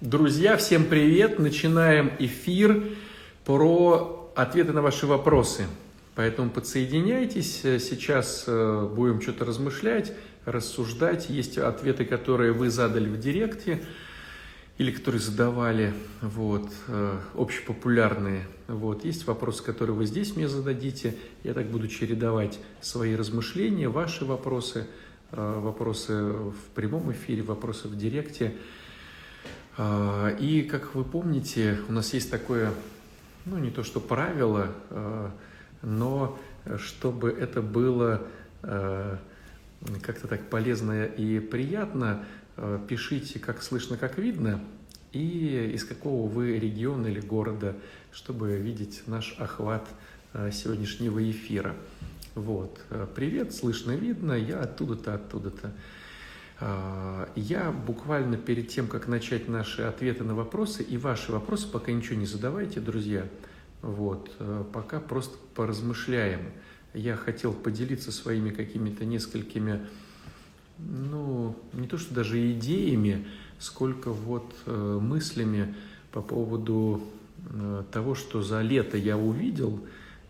Друзья, всем привет! Начинаем эфир про ответы на ваши вопросы. Поэтому подсоединяйтесь. Сейчас э, будем что-то размышлять, рассуждать. Есть ответы, которые вы задали в директе или которые задавали, вот, э, общепопулярные. Вот. Есть вопросы, которые вы здесь мне зададите. Я так буду чередовать свои размышления, ваши вопросы, э, вопросы в прямом эфире, вопросы в директе. А, и, как вы помните, у нас есть такое, ну, не то что правило, а, но чтобы это было а, как-то так полезно и приятно, пишите, как слышно, как видно, и из какого вы региона или города, чтобы видеть наш охват сегодняшнего эфира. Вот. Привет, слышно, видно, я оттуда-то, оттуда-то. А, я буквально перед тем, как начать наши ответы на вопросы, и ваши вопросы, пока ничего не задавайте, друзья, вот, э, пока просто поразмышляем. Я хотел поделиться своими какими-то несколькими, ну, не то что даже идеями, сколько вот э, мыслями по поводу э, того, что за лето я увидел,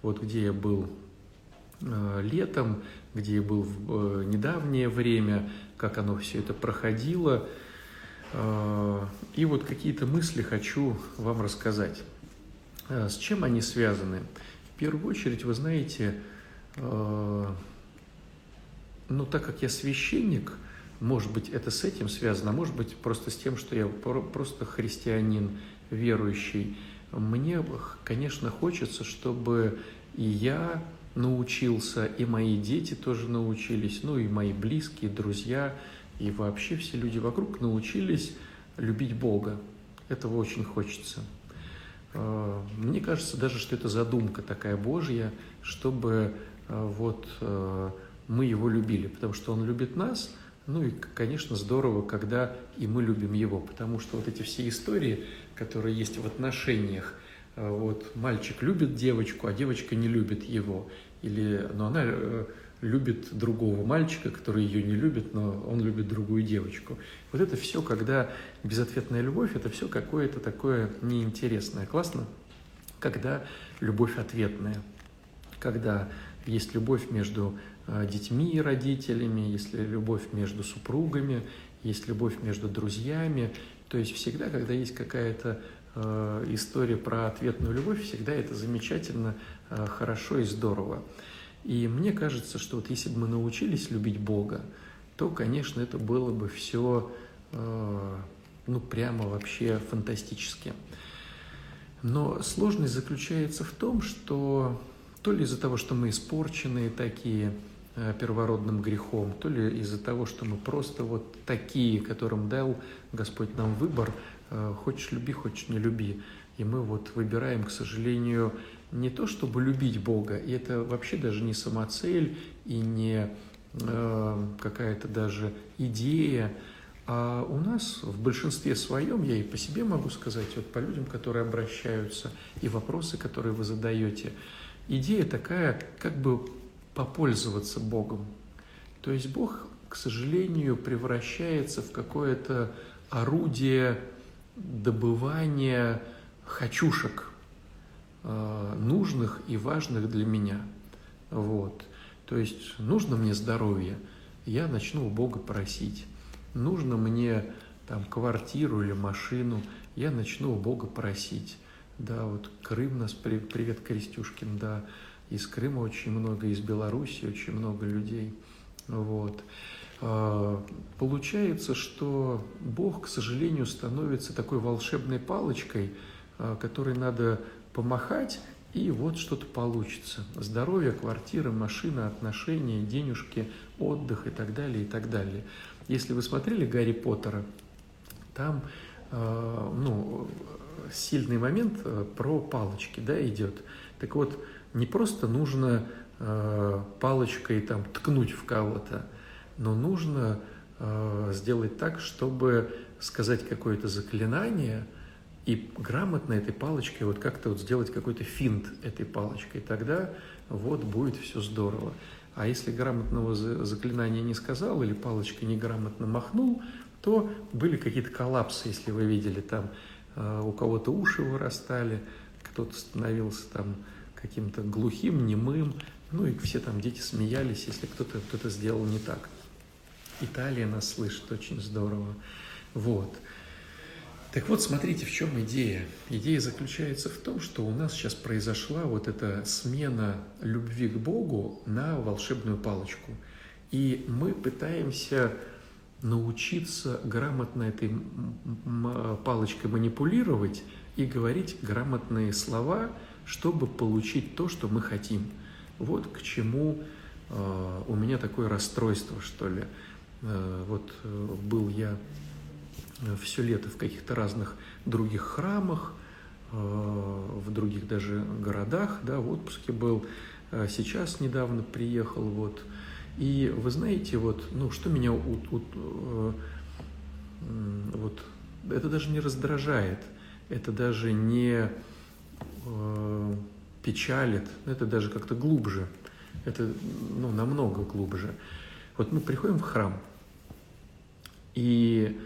вот где я был летом, где я был в недавнее время, как оно все это проходило. А, и вот какие-то мысли хочу вам рассказать. А, с чем они связаны? В первую очередь, вы знаете, а, ну, так как я священник, может быть, это с этим связано, а может быть, просто с тем, что я просто христианин, верующий. Мне, конечно, хочется, чтобы и я научился, и мои дети тоже научились, ну и мои близкие, друзья, и вообще все люди вокруг научились любить Бога. Этого очень хочется. А, мне кажется даже, что это задумка такая Божья, чтобы а, вот а, мы Его любили, потому что Он любит нас, ну и, конечно, здорово, когда и мы любим Его, потому что вот эти все истории, которые есть в отношениях, вот мальчик любит девочку, а девочка не любит его или, но она э, любит другого мальчика, который ее не любит, но он любит другую девочку. Вот это все, когда безответная любовь, это все какое-то такое неинтересное. Классно, когда любовь ответная, когда есть любовь между э, детьми и родителями, если любовь между супругами, есть любовь между друзьями. То есть всегда, когда есть какая-то э, история про ответную любовь, всегда это замечательно, хорошо и здорово. И мне кажется, что вот если бы мы научились любить Бога, то, конечно, это было бы все, э, ну, прямо вообще фантастически. Но сложность заключается в том, что то ли из-за того, что мы испорченные такие э, первородным грехом, то ли из-за того, что мы просто вот такие, которым дал Господь нам выбор, хочешь люби, хочешь не люби. И мы вот выбираем, к сожалению, не то чтобы любить Бога, и это вообще даже не самоцель и не э, какая-то даже идея, а у нас в большинстве своем, я и по себе могу сказать, вот по людям, которые обращаются, и вопросы, которые вы задаете, идея такая, как бы попользоваться Богом. То есть Бог, к сожалению, превращается в какое-то орудие добывания хочушек, нужных и важных для меня. Вот. То есть нужно мне здоровье, я начну у Бога просить. Нужно мне там квартиру или машину, я начну у Бога просить. Да, вот Крым нас, привет, Крестюшкин, да, из Крыма очень много, из Беларуси очень много людей. Вот. А, получается, что Бог, к сожалению, становится такой волшебной палочкой, а, которой надо помахать, и вот что-то получится. Здоровье, квартира, машина, отношения, денежки, отдых и так далее, и так далее. Если вы смотрели Гарри Поттера, там э, ну, сильный момент э, про палочки да, идет. Так вот, не просто нужно э, палочкой там, ткнуть в кого-то, но нужно э, сделать так, чтобы сказать какое-то заклинание – и грамотно этой палочкой вот как-то вот сделать какой-то финт этой палочкой, тогда вот будет все здорово. А если грамотного заклинания не сказал или палочкой неграмотно махнул, то были какие-то коллапсы, если вы видели, там э, у кого-то уши вырастали, кто-то становился там каким-то глухим, немым, ну и все там дети смеялись, если кто-то кто сделал не так. Италия нас слышит очень здорово. Вот. Так вот, смотрите, в чем идея. Идея заключается в том, что у нас сейчас произошла вот эта смена любви к Богу на волшебную палочку. И мы пытаемся научиться грамотно этой палочкой манипулировать и говорить грамотные слова, чтобы получить то, что мы хотим. Вот к чему э, у меня такое расстройство, что ли. Э, вот э, был я все лето в каких-то разных других храмах, в других даже городах, да, в отпуске был. Сейчас недавно приехал, вот. И вы знаете, вот, ну, что меня у, у, вот, это даже не раздражает, это даже не э, печалит, это даже как-то глубже, это ну, намного глубже. Вот мы приходим в храм, и,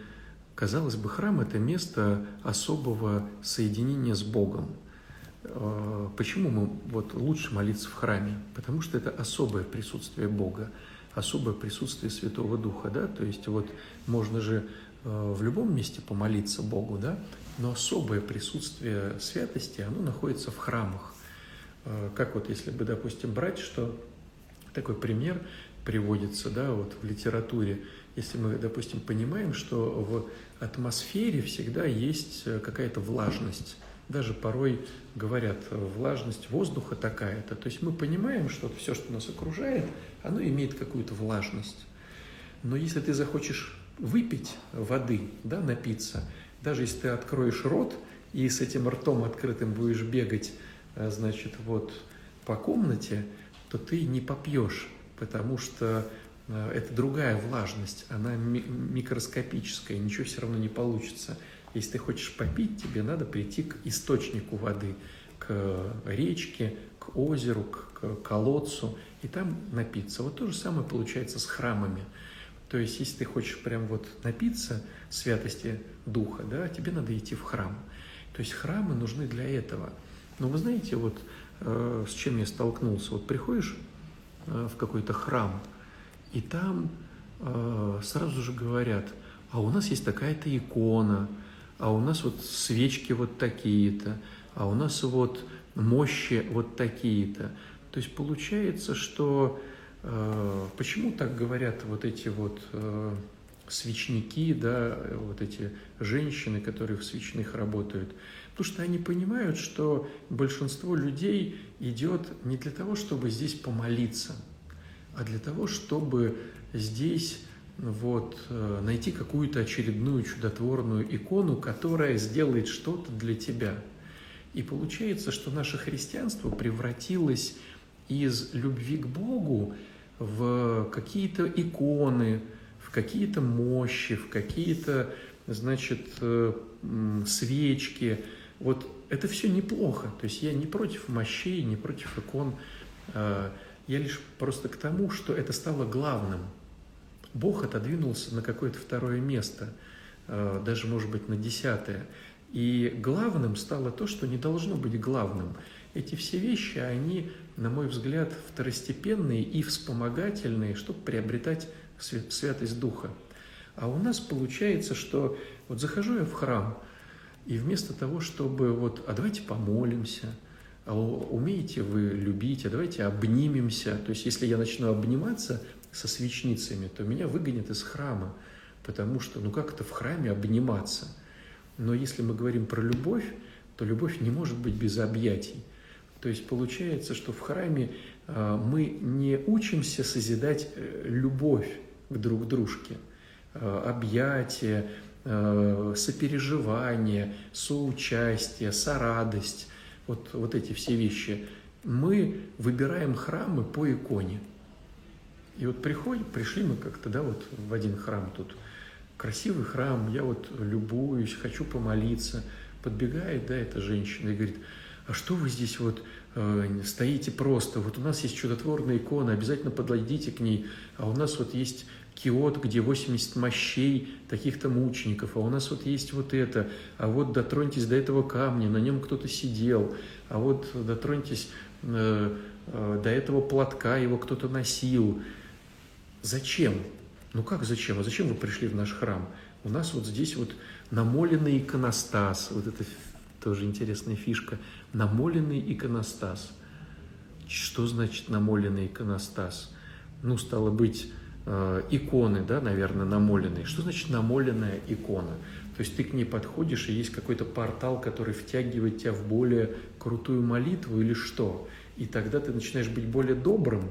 казалось бы, храм – это место особого соединения с Богом. Э, почему мы вот лучше молиться в храме? Потому что это особое присутствие Бога, особое присутствие Святого Духа, да, то есть вот можно же э, в любом месте помолиться Богу, да, но особое присутствие святости, оно находится в храмах. Э, как вот если бы, допустим, брать, что такой пример приводится, да, вот в литературе, если мы, допустим, понимаем, что в атмосфере всегда есть э, какая-то влажность, даже порой говорят, влажность воздуха такая-то. То есть мы понимаем, что все, что нас окружает, оно имеет какую-то влажность. Но если ты захочешь выпить воды, да, напиться, даже если ты откроешь рот и с этим ртом открытым будешь бегать, э, значит, вот по комнате, то ты не попьешь, потому что это другая влажность, она микроскопическая, ничего все равно не получится. Если ты хочешь попить, тебе надо прийти к источнику воды, к речке, к озеру, к колодцу, и там напиться. Вот то же самое получается с храмами. То есть, если ты хочешь прям вот напиться святости Духа, да, тебе надо идти в храм. То есть храмы нужны для этого. Но вы знаете, вот э, с чем я столкнулся. Вот приходишь э, в какой-то храм, и там э, сразу же говорят, а у нас есть такая-то икона, а у нас вот свечки вот такие-то, а у нас вот мощи вот такие-то. То есть получается, что Э, почему так говорят вот эти вот э, свечники, да, вот эти женщины, которые в свечных работают? Потому что они понимают, что большинство людей идет не для того, чтобы здесь помолиться, а для того, чтобы здесь вот, э, найти какую-то очередную чудотворную икону, которая сделает что-то для тебя. И получается, что наше христианство превратилось из любви к Богу в какие-то иконы, в какие-то мощи, в какие-то, значит, э, свечки. Вот это все неплохо. То есть я не против мощей, не против икон. Я лишь просто к тому, что это стало главным. Бог отодвинулся на какое-то второе место, э, даже, может быть, на десятое. И главным стало то, что не должно быть главным. Эти все вещи, они на мой взгляд, второстепенные и вспомогательные, чтобы приобретать святость Духа. А у нас получается, что вот захожу я в храм, и вместо того, чтобы вот, а давайте помолимся, а умеете вы любить, а давайте обнимемся. То есть, если я начну обниматься со свечницами, то меня выгонят из храма, потому что, ну как это в храме обниматься? Но если мы говорим про любовь, то любовь не может быть без объятий. То есть получается, что в храме а, мы не учимся созидать э, любовь к друг дружке, а, объятия, сопереживание, соучастие, сорадость, вот, вот эти все вещи. Мы выбираем храмы по иконе. И вот приходим, пришли мы как-то, да, вот в один храм тут, красивый храм, я вот любуюсь, хочу помолиться. Подбегает, да, эта женщина и говорит – а что вы здесь вот э, стоите просто? Вот у нас есть чудотворная икона, обязательно подойдите к ней, а у нас вот есть киот, где 80 мощей таких-то мучеников, а у нас вот есть вот это, а вот дотроньтесь до этого камня, на нем кто-то сидел, а вот дотроньтесь э, э, до этого платка, его кто-то носил. Зачем? Ну как зачем? А зачем вы пришли в наш храм? У нас вот здесь вот намоленный иконостас, вот это тоже интересная фишка, намоленный иконостас. Что значит намоленный иконостас? Ну, стало быть, э, иконы, да, наверное, намоленные. Что значит намоленная икона? То есть ты к ней подходишь, и есть какой-то портал, который втягивает тебя в более крутую молитву или что? И тогда ты начинаешь быть более добрым.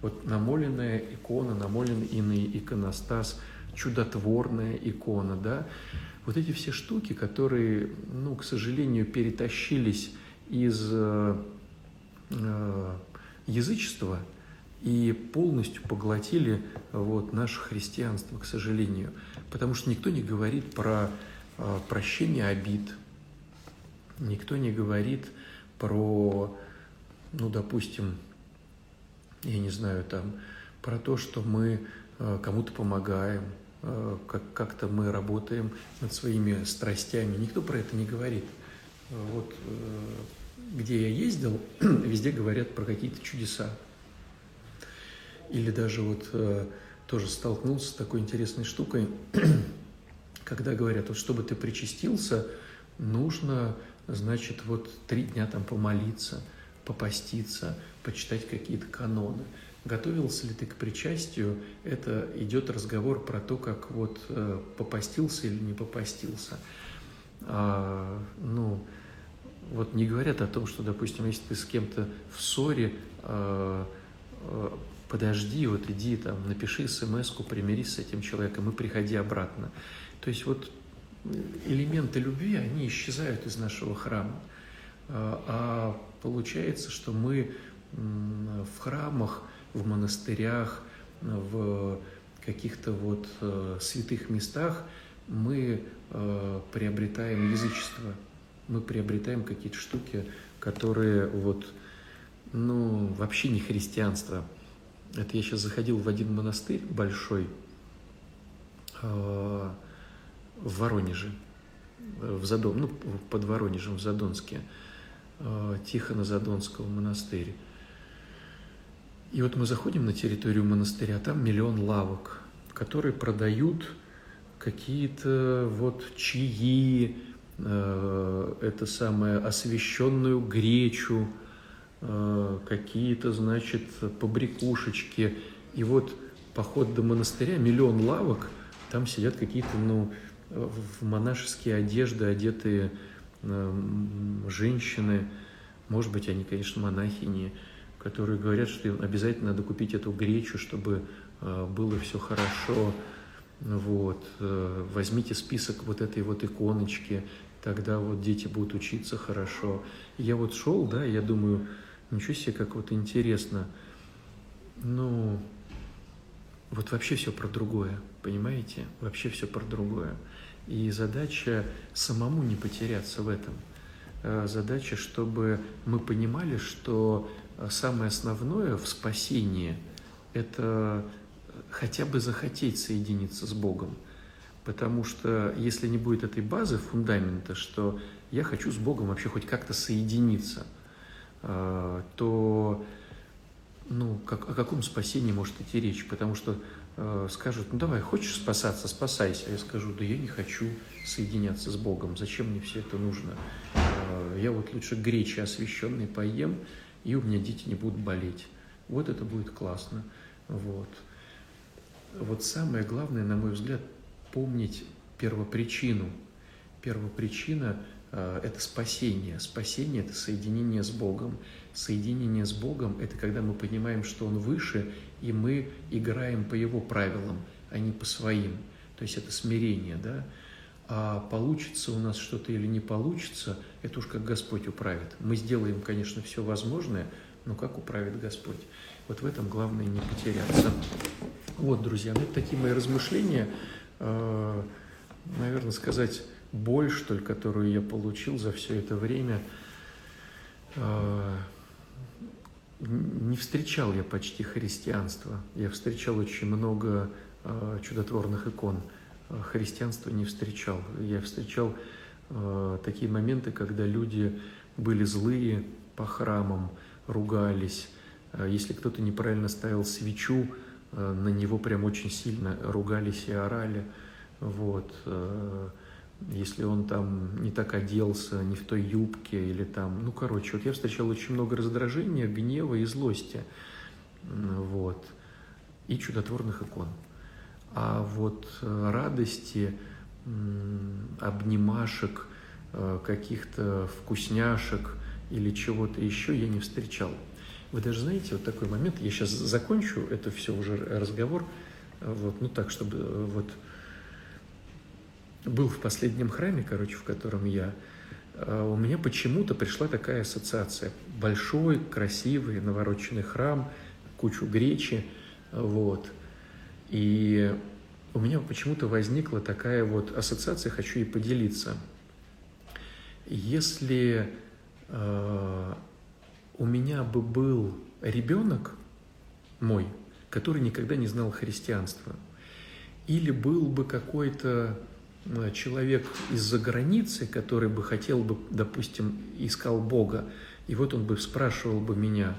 Вот намоленная икона, намоленный иконостас, чудотворная икона, да? Вот эти все штуки, которые, ну, к сожалению, перетащились из э, э, язычества и полностью поглотили вот, наше христианство, к сожалению. Потому что никто не говорит про э, прощение обид, никто не говорит про, ну, допустим, я не знаю, там, про то, что мы э, кому-то помогаем, Э, как, как-то мы работаем над своими страстями. Никто про это не говорит. Вот э, где я ездил, везде говорят про какие-то чудеса. Или даже вот э, тоже столкнулся с такой интересной штукой, когда говорят, вот чтобы ты причастился, нужно, значит, вот три дня там помолиться, попаститься, почитать какие-то каноны – Готовился ли ты к причастию? Это идет разговор про то, как вот э, попастился или не попастился. А, ну, вот не говорят о том, что, допустим, если ты с кем-то в ссоре, а, а, подожди, вот иди там, напиши смс-ку, примирись с этим человеком и приходи обратно. То есть вот элементы любви, они исчезают из нашего храма. А, а получается, что мы в храмах в монастырях, в каких-то вот э, святых местах мы э, приобретаем язычество, мы приобретаем какие-то штуки, которые вот, ну, вообще не христианство. Это я сейчас заходил в один монастырь большой э, в Воронеже, в Задон, ну, под Воронежем, в Задонске, Тихона Задонского монастырь. И вот мы заходим на территорию монастыря, там миллион лавок, которые продают какие-то вот чаи, э, это самое освященную гречу, э, какие-то, значит, побрякушечки. И вот поход до монастыря, миллион лавок, там сидят какие-то, ну, в монашеские одежды одетые э, женщины, может быть, они, конечно, монахини, которые говорят, что им обязательно надо купить эту гречу, чтобы э, было все хорошо. Вот. Э, возьмите список вот этой вот иконочки, тогда вот дети будут учиться хорошо. Я вот шел, да, я думаю, ничего себе, как вот интересно. Ну, вот вообще все про другое, понимаете? Вообще все про другое. И задача самому не потеряться в этом. Э, задача, чтобы мы понимали, что а самое основное в спасении – это хотя бы захотеть соединиться с Богом. Потому что если не будет этой базы, фундамента, что я хочу с Богом вообще хоть как-то соединиться, то ну, как, о каком спасении может идти речь? Потому что э, скажут, ну давай, хочешь спасаться, спасайся. Я скажу, да я не хочу соединяться с Богом, зачем мне все это нужно? Э, я вот лучше гречи освященной поем, и у меня дети не будут болеть. Вот это будет классно. Вот. Вот самое главное, на мой взгляд, помнить первопричину. Первопричина э, – это спасение. Спасение – это соединение с Богом. Соединение с Богом – это когда мы понимаем, что Он выше, и мы играем по Его правилам, а не по своим. То есть это смирение, да? А получится у нас что-то или не получится, это уж как Господь управит. Мы сделаем, конечно, все возможное, но как управит Господь? Вот в этом главное не потеряться. Вот, друзья, ну это такие мои размышления, э, наверное, сказать боль, что ли, которую я получил за все это время. Э, не встречал я почти христианство. Я встречал очень много э, чудотворных икон христианства не встречал. Я встречал такие моменты, когда люди были злые по храмам, ругались. Если кто-то неправильно ставил свечу, на него прям очень сильно ругались и орали. Вот если он там не так оделся, не в той юбке или там, ну, короче, вот я встречал очень много раздражения, гнева и злости, вот, и чудотворных икон. А вот э, радости, обнимашек, э, каких-то вкусняшек или чего-то еще я не встречал. Вы даже знаете, вот такой момент, я сейчас закончу это все уже разговор, вот, ну так, чтобы э, вот был в последнем храме, короче, в котором я, а, у меня почему-то пришла такая ассоциация. Большой, красивый, навороченный храм, кучу гречи, вот. И у меня почему-то возникла такая вот ассоциация, хочу и поделиться. Если э, у меня бы был ребенок мой, который никогда не знал христианства, или был бы какой-то человек из-за границы, который бы хотел бы, допустим, искал Бога, и вот он бы спрашивал бы меня,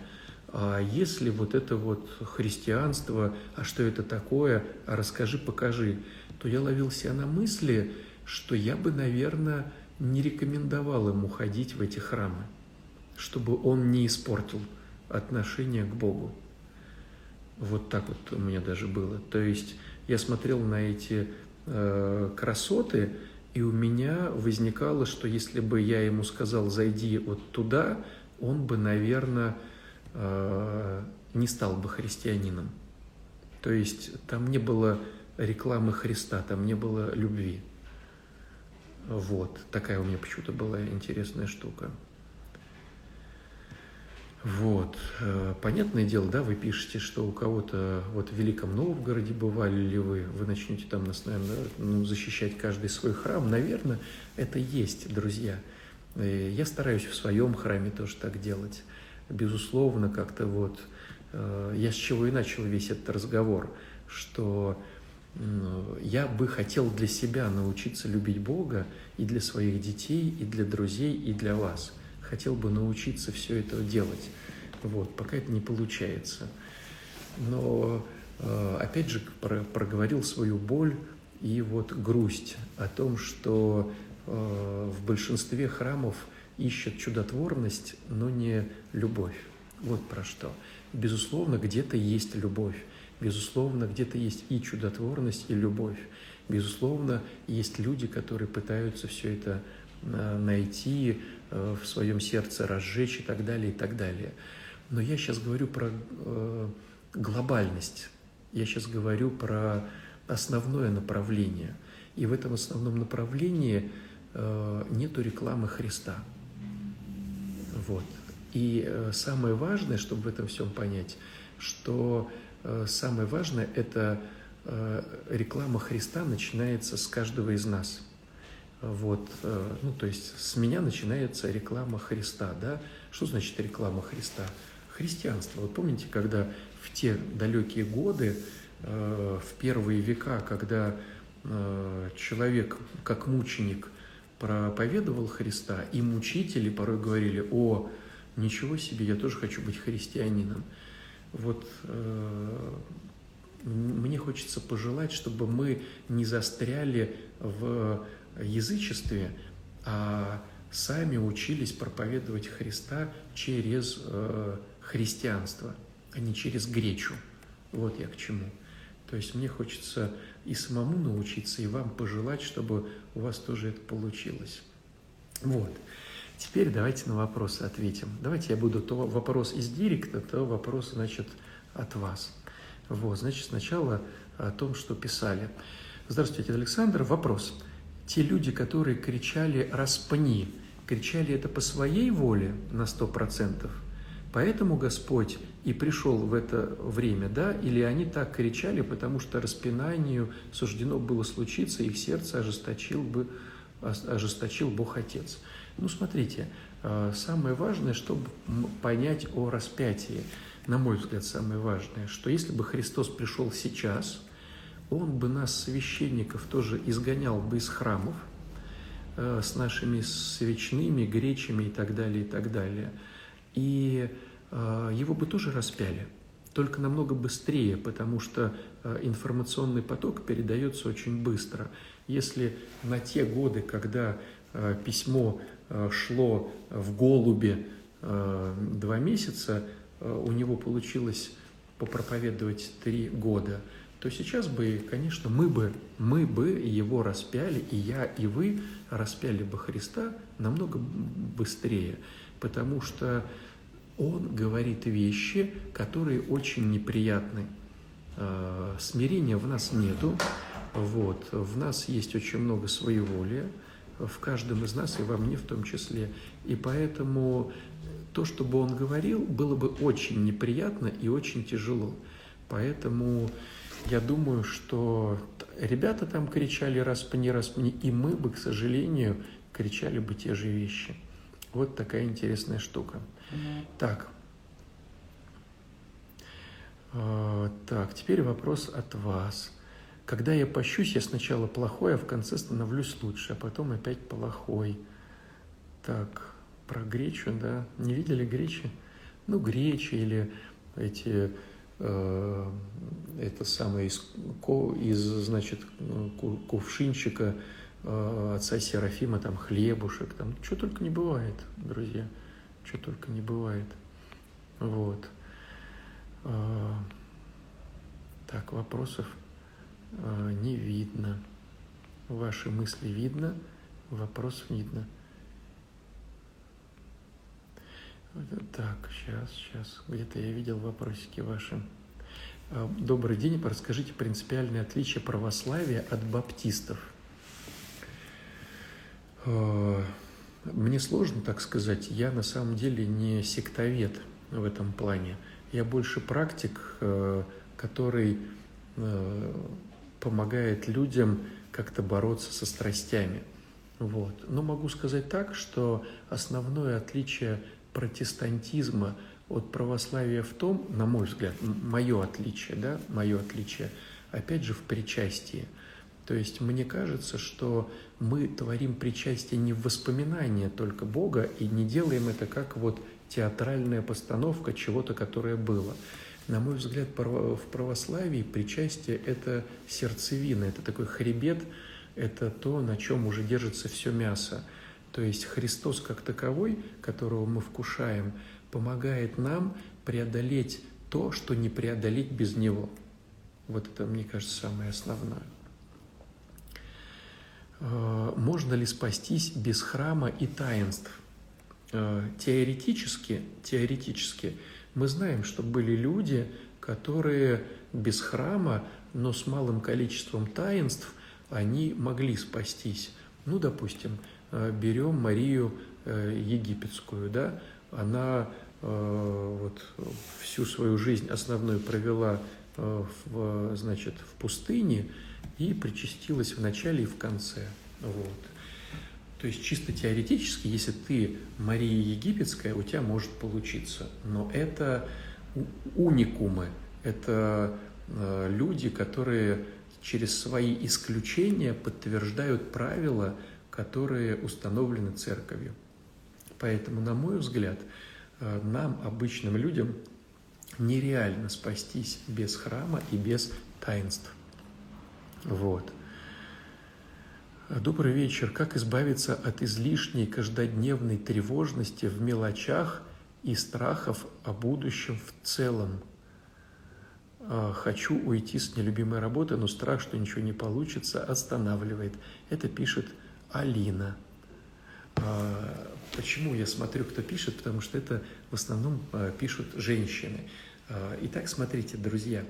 а если вот это вот христианство, а что это такое, а расскажи, покажи, то я ловил себя на мысли, что я бы, наверное, не рекомендовал ему ходить в эти храмы, чтобы он не испортил отношение к Богу. Вот так вот у меня даже было. То есть я смотрел на эти э, красоты, и у меня возникало, что если бы я ему сказал «зайди вот туда», он бы, наверное, э, не стал бы христианином. То есть там не было рекламы Христа, там не было любви. Вот, такая у меня почему-то была интересная штука. Вот. Э, понятное дело, да, вы пишете, что у кого-то вот в Великом Новгороде бывали ли вы, вы начнете там наверное, ну, защищать каждый свой храм. Наверное, это есть, друзья. Э, я стараюсь в своем храме тоже так делать. Безусловно, как-то вот э, я с чего и начал весь этот разговор, что я бы хотел для себя научиться любить Бога и для своих детей, и для друзей, и для вас – хотел бы научиться все это делать. Вот, пока это не получается. Но, э, опять же, проговорил свою боль и вот грусть о том, что э, в большинстве храмов ищут чудотворность, но не любовь. Вот про что. Безусловно, где-то есть любовь. Безусловно, где-то есть и чудотворность, и любовь. Безусловно, есть люди, которые пытаются все это найти, Э, в своем сердце разжечь и так далее, и так далее. Но я сейчас говорю про э, глобальность, я сейчас говорю про основное направление. И в этом основном направлении э, нету рекламы Христа. Вот. И самое важное, чтобы в этом всем понять, что самое важное – это реклама Христа начинается с каждого из нас – вот, э, ну, то есть с меня начинается реклама Христа, да? Что значит реклама Христа? Христианство. Вот помните, когда в те далекие годы, э, в первые века, когда э, человек как мученик проповедовал Христа, и мучители порой говорили, о, ничего себе, я тоже хочу быть христианином. Вот мне хочется пожелать, чтобы мы не застряли в язычестве, а сами учились проповедовать Христа через э, христианство, а не через гречу. Вот я к чему. То есть мне хочется и самому научиться, и вам пожелать, чтобы у вас тоже это получилось. Вот. Теперь давайте на вопросы ответим. Давайте я буду то вопрос из директа, то вопрос, значит, от вас. Вот, значит, сначала о том, что писали. Здравствуйте, Александр. Вопрос те люди, которые кричали «распни», кричали это по своей воле на сто процентов, поэтому Господь и пришел в это время, да, или они так кричали, потому что распинанию суждено было случиться, их сердце ожесточил бы, ожесточил Бог Отец. Ну, смотрите, э, самое важное, чтобы понять о распятии, на мой взгляд, самое важное, что если бы Христос пришел сейчас – он бы нас, священников, тоже изгонял бы из храмов э, с нашими свечными, гречами и так далее, и так далее. И э, его бы тоже распяли, только намного быстрее, потому что э, информационный поток передается очень быстро. Если на те годы, когда э, письмо э, шло в голубе э, два месяца, э, у него получилось попроповедовать три года – то сейчас бы, конечно, мы бы, мы бы его распяли, и я, и вы распяли бы Христа намного быстрее, потому что он говорит вещи, которые очень неприятны. А, смирения в нас нету, вот, в нас есть очень много своеволия, в каждом из нас и во мне в том числе. И поэтому то, что бы он говорил, было бы очень неприятно и очень тяжело. Поэтому я думаю, что ребята там кричали «распни, распни», и мы бы, к сожалению, кричали бы те же вещи. Вот такая интересная штука. Mm-hmm. Так. А, так, теперь вопрос от вас. Когда я пощусь, я сначала плохой, а в конце становлюсь лучше, а потом опять плохой. Так, про гречу, да? Не видели гречи? Ну, гречи или эти это самое из, из значит, кувшинчика э, отца Серафима, там хлебушек, там что только не бывает, друзья, что только не бывает. Вот. Э, так, вопросов не видно. Ваши мысли видно, вопросов видно. Так, сейчас, сейчас. Где-то я видел вопросики ваши. А, добрый день. Расскажите принципиальное отличие православия от баптистов. А, мне сложно так сказать. Я на самом деле не сектовед в этом плане. Я больше практик, а, который помогает людям как-то бороться со страстями. Вот. Но могу сказать так, что основное отличие протестантизма от православия в том, на мой взгляд, мое отличие, да, мое отличие, опять же, в причастии. То есть мне кажется, что мы творим причастие не в воспоминания только Бога и не делаем это как вот театральная постановка чего-то, которое было. На мой взгляд, в православии причастие – это сердцевина, это такой хребет, это то, на чем уже держится все мясо. То есть Христос как таковой, которого мы вкушаем, помогает нам преодолеть то, что не преодолеть без Него. Вот это, мне кажется, самое основное. А, можно ли спастись без храма и таинств? А, теоретически, теоретически мы знаем, что были люди, которые без храма, но с малым количеством таинств, они могли спастись. Ну, допустим, Э, берем Марию э, египетскую, да, она э, вот всю свою жизнь основную провела в, значит, в пустыне и причастилась в начале и в конце. Вот. То есть чисто теоретически, если ты Мария Египетская, у тебя может получиться. Но это уникумы, это люди, которые через свои исключения подтверждают правила – которые установлены церковью. Поэтому, на мой взгляд, э, нам, обычным людям, нереально спастись без храма и без таинств. Вот. Добрый вечер. Как избавиться от излишней каждодневной тревожности в мелочах и страхов о будущем в целом? А, Хочу уйти с нелюбимой работы, но страх, что ничего не получится, останавливает. Это пишет Алина. А, почему я смотрю, кто пишет? Потому что это в основном а, пишут женщины. А, итак, смотрите, друзья,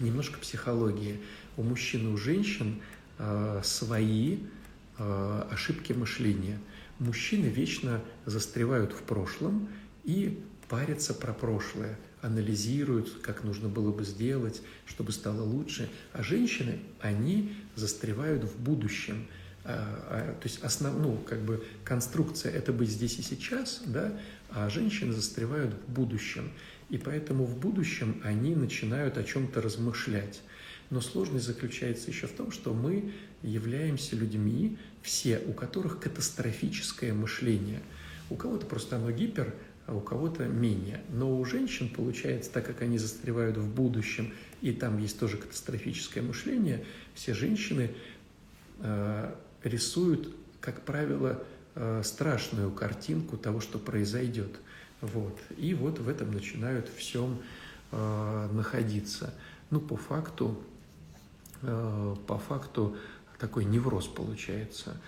немножко психологии. У мужчин и у женщин свои ошибки мышления. Мужчины вечно застревают в прошлом и парятся про прошлое, анализируют, как нужно было бы сделать, чтобы стало лучше. А женщины, они застревают в будущем – то есть основ, ну, как бы конструкция это быть здесь и сейчас, да, а женщины застревают в будущем. И поэтому в будущем они начинают о чем-то размышлять. Но сложность заключается еще в том, что мы являемся людьми, все, у которых катастрофическое мышление. У кого-то просто оно гипер, а у кого-то менее. Но у женщин получается, так как они застревают в будущем, и там есть тоже катастрофическое мышление, все женщины э, рисуют, как правило, э, страшную картинку того, что произойдет. Вот. И вот в этом начинают всем э, находиться. Ну, по факту, э, по факту такой невроз получается.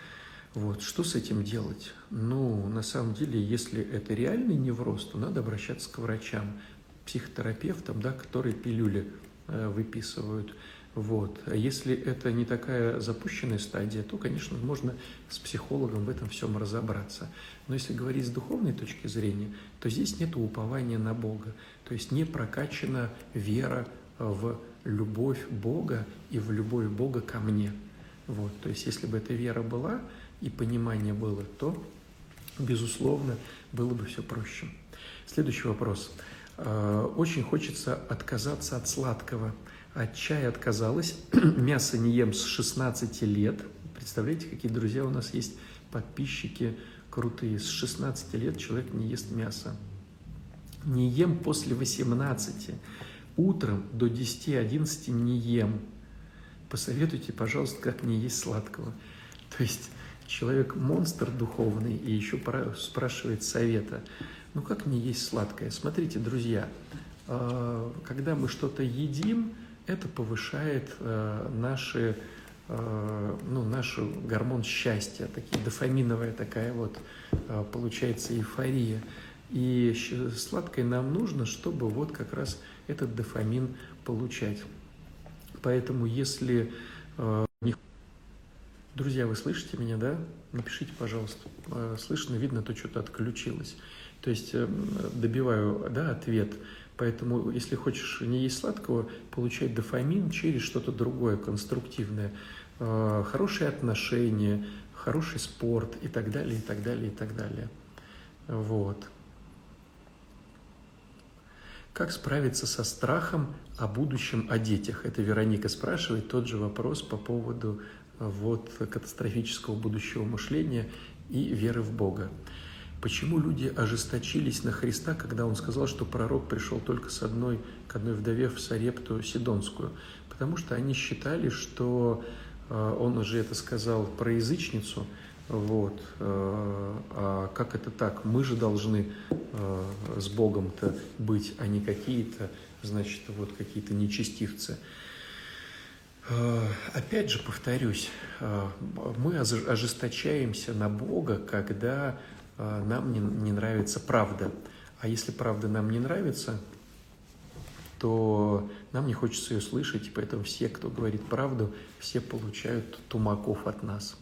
Вот. Что с этим делать? Ну, на самом деле, если это реальный невроз, то надо обращаться к врачам, психотерапевтам, да, которые пилюли э, выписывают. Вот. А если это не такая запущенная стадия, то, конечно, можно с психологом в этом всем разобраться. Но если говорить с духовной точки зрения, то здесь нет упования на Бога. То есть не прокачана вера в любовь Бога и в любовь Бога ко мне. Вот. То есть если бы эта вера была, и понимание было, то, безусловно, было бы все проще. Следующий вопрос. Э, очень хочется отказаться от сладкого. От чая отказалась. Мясо не ем с 16 лет. Представляете, какие друзья у нас есть, подписчики крутые. С 16 лет человек не ест мясо. Не ем после 18. Утром до 10-11 не ем. Посоветуйте, пожалуйста, как не есть сладкого. То есть человек монстр духовный и еще спрашивает совета. Ну как не есть сладкое? Смотрите, друзья, а, когда мы что-то едим, это повышает а, наши, а, ну, наш гормон счастья, такие, дофаминовая такая вот получается эйфория. И сладкое нам нужно, чтобы вот как раз этот дофамин получать. Поэтому если Друзья, вы слышите меня, да? Напишите, пожалуйста. Э, слышно, видно, то что-то отключилось. То есть э, добиваю, да, ответ. Поэтому, если хочешь не есть сладкого, получать дофамин через что-то другое, конструктивное. Э, хорошие отношения, хороший спорт и так далее, и так далее, и так далее. Вот. Как справиться со страхом о будущем, о детях? Это Вероника спрашивает тот же вопрос по поводу вот катастрофического будущего мышления и веры в Бога. Почему люди ожесточились на Христа, когда он сказал, что пророк пришел только с одной, к одной вдове в Сарепту Сидонскую? Потому что они считали, что э, он уже это сказал про язычницу, вот, э, а как это так? Мы же должны э, с Богом-то быть, а не какие-то, значит, вот какие-то нечестивцы. Опять же повторюсь, мы ожесточаемся на Бога, когда нам не, не нравится правда. А если правда нам не нравится, то нам не хочется ее слышать, и поэтому все, кто говорит правду, все получают тумаков от нас.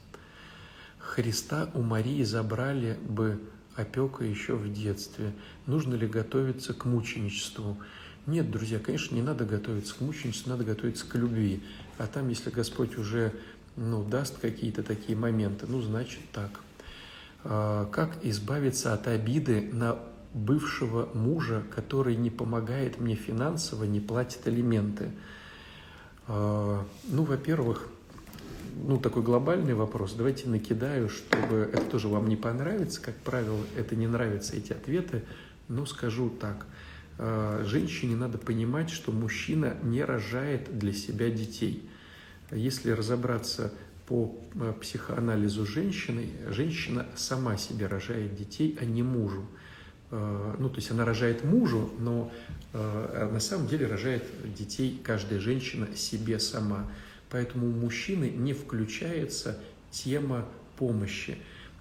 Христа у Марии забрали бы опека еще в детстве. Нужно ли готовиться к мученичеству? Нет, друзья, конечно, не надо готовиться к мученичеству, надо готовиться к любви. А там, если Господь уже ну, даст какие-то такие моменты, ну, значит так. А, как избавиться от обиды на бывшего мужа, который не помогает мне финансово, не платит алименты? А, ну, во-первых, ну, такой глобальный вопрос. Давайте накидаю, чтобы это тоже вам не понравится. Как правило, это не нравятся эти ответы. Но скажу так – Э, женщине надо понимать, что мужчина не рожает для себя детей. Если разобраться по э, психоанализу женщины, женщина сама себе рожает детей, а не мужу. Э, ну, то есть она рожает мужу, но на самом деле рожает детей каждая женщина себе сама. Поэтому у мужчины не включается тема помощи.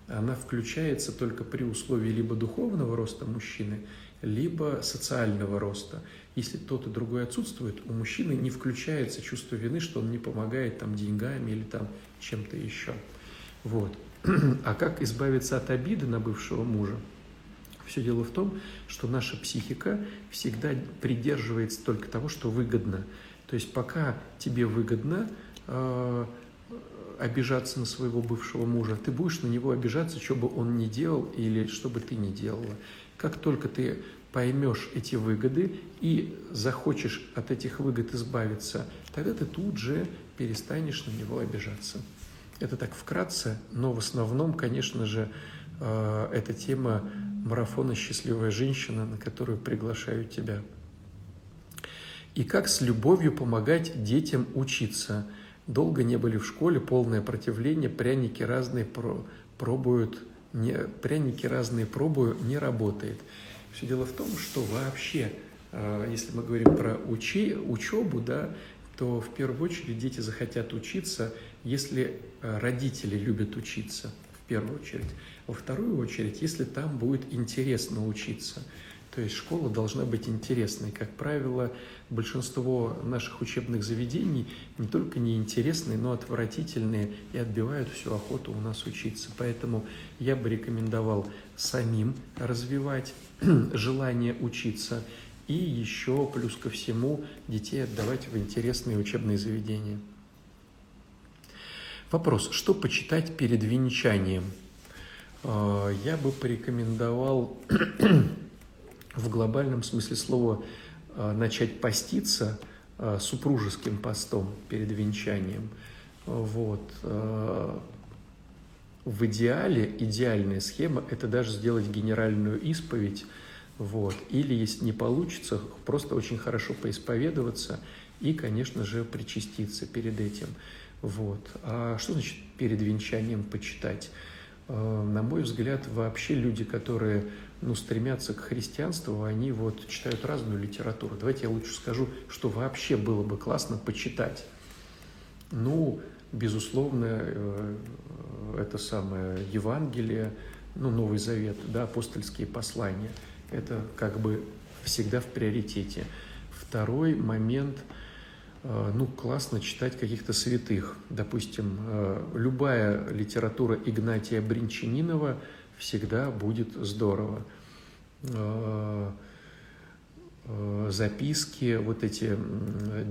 Она включается только при условии либо духовного роста мужчины, либо социального роста. Если тот и другой отсутствует, у мужчины не включается чувство вины, что он не помогает там деньгами или там чем-то еще. Вот. А как избавиться от обиды на бывшего мужа? Все дело в том, что наша психика всегда придерживается только того, что выгодно. То есть пока тебе выгодно э, обижаться на своего бывшего мужа, ты будешь на него обижаться, что бы он ни делал или что бы ты ни делала. Как только ты поймешь эти выгоды и захочешь от этих выгод избавиться, тогда ты тут же перестанешь на него обижаться. Это так вкратце, но в основном, конечно же, э, это тема марафона «Счастливая женщина», на которую приглашаю тебя. И как с любовью помогать детям учиться. Долго не были в школе, полное противление, пряники разные про пробуют, не, пряники разные пробую, не работает. Все дело в том, что вообще, э, если мы говорим про учи, учебу, да, то в первую очередь дети захотят учиться, если э, родители любят учиться, в первую очередь. Во вторую очередь, если там будет интересно учиться. То есть школа должна быть интересной. Как правило, большинство наших учебных заведений не только неинтересные, но отвратительные и отбивают всю охоту у нас учиться. Поэтому я бы рекомендовал самим развивать желание учиться и еще плюс ко всему детей отдавать в интересные учебные заведения. Вопрос, что почитать перед венчанием? А, я бы порекомендовал в глобальном смысле слова а, начать поститься а, супружеским постом перед венчанием. Вот. В идеале, идеальная схема – это даже сделать генеральную исповедь вот. Или, если не получится, просто очень хорошо поисповедоваться и, конечно же, причаститься перед этим. Вот. А что значит перед венчанием почитать? Э, на мой взгляд, вообще люди, которые ну, стремятся к христианству, они вот читают разную литературу. Давайте я лучше скажу, что вообще было бы классно почитать. Ну, безусловно, э, это самое Евангелие, ну, Новый Завет, да, апостольские послания – это как бы всегда в приоритете. Второй момент, э, ну, классно читать каких-то святых. Допустим, э, любая литература Игнатия Бринчанинова всегда будет здорово. Э, записки, вот эти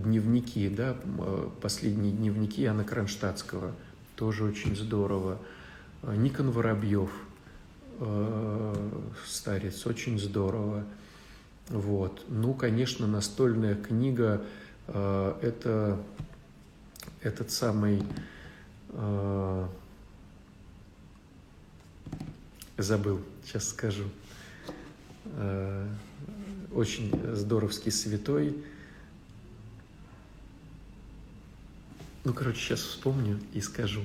дневники, да, последние дневники Анна Кронштадтского, тоже очень здорово. Никон Воробьев – Э, старец, очень здорово. Вот. Ну, конечно, настольная книга э, это этот самый э, забыл, сейчас скажу. Э, очень здоровский святой. Ну, короче, сейчас вспомню и скажу.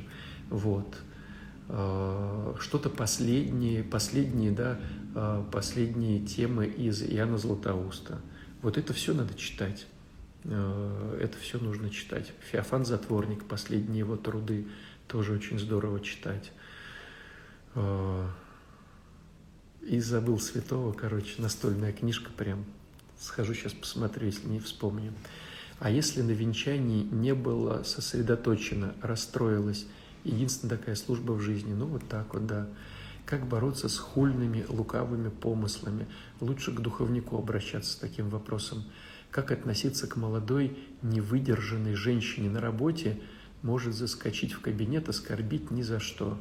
Вот. Э, что-то последние, последние, да, э, последние темы из Иоанна Златоуста. Вот это все надо читать. Это все нужно читать. Феофан Затворник, последние его труды, тоже очень здорово читать. И забыл святого, короче, настольная книжка прям. Схожу сейчас посмотрю, если не вспомню. А если на венчании не было сосредоточено, расстроилась единственная такая служба в жизни. Ну, вот так вот, да. Как бороться с хульными, лукавыми помыслами? Лучше к духовнику обращаться с таким вопросом. Как относиться к молодой, невыдержанной женщине на работе, может заскочить в кабинет, оскорбить ни за что.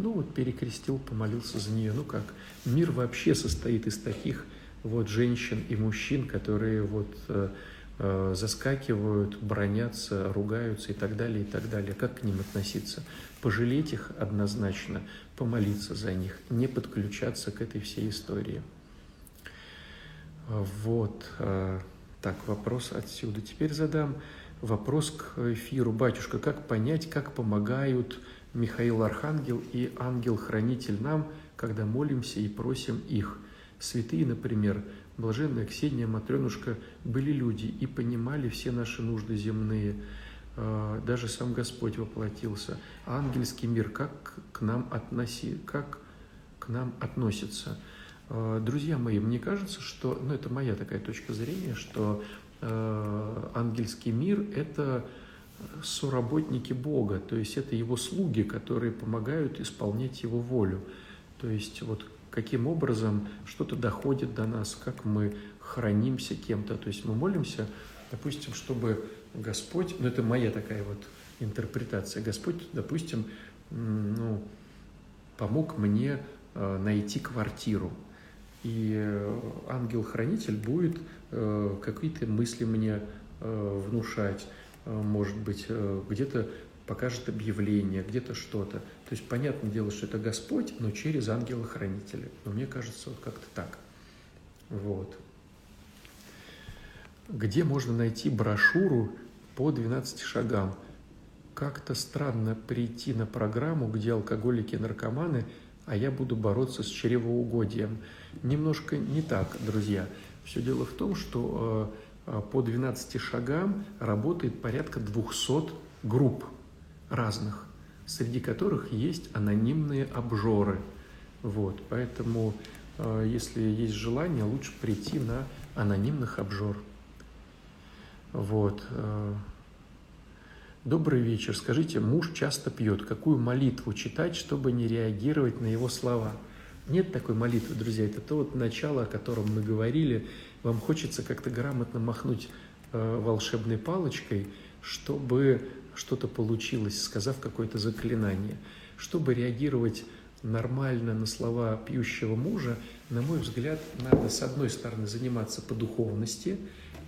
Ну вот перекрестил, помолился за нее. Ну как? Мир вообще состоит из таких вот женщин и мужчин, которые вот э, Э, заскакивают, бронятся, ругаются и так далее, и так далее. Как к ним относиться? Пожалеть их однозначно, помолиться за них, не подключаться к этой всей истории. Вот. Э, так, вопрос отсюда. Теперь задам вопрос к эфиру. Батюшка, как понять, как помогают Михаил Архангел и Ангел-Хранитель нам, когда молимся и просим их? Святые, например, Блаженная Ксения Матренушка были люди и понимали все наши нужды земные. А, даже сам Господь воплотился. ангельский мир как к нам относи, как к нам относится. А, друзья мои, мне кажется, что, ну это моя такая точка зрения, что а, ангельский мир – это соработники Бога, то есть это Его слуги, которые помогают исполнять Его волю. То есть вот каким образом что-то доходит до нас, как мы хранимся кем-то. То есть мы молимся, допустим, чтобы Господь, ну это моя такая вот интерпретация, Господь, допустим, ну, помог мне э, найти квартиру. и э, ангел-хранитель будет э, какие-то мысли мне внушать, может быть, где-то покажет объявление, где-то что-то. То есть, понятное дело, что это Господь, но через ангела-хранителя. Но мне кажется, вот как-то так. Вот. Где можно найти брошюру по 12 шагам? Как-то странно прийти на программу, где алкоголики и наркоманы – а я буду бороться с чревоугодием. Немножко не так, друзья. Все дело в том, что э, э, по 12 шагам работает порядка 200 групп разных, среди которых есть анонимные обжоры. Вот, поэтому, э, если есть желание, лучше прийти на анонимных обжор. Вот. Добрый вечер. Скажите, муж часто пьет. Какую молитву читать, чтобы не реагировать на его слова? Нет такой молитвы, друзья. Это то вот начало, о котором мы говорили. Вам хочется как-то грамотно махнуть э, волшебной палочкой, чтобы что-то получилось, сказав какое-то заклинание. Чтобы реагировать нормально на слова пьющего мужа, на мой взгляд, надо с одной стороны заниматься по духовности,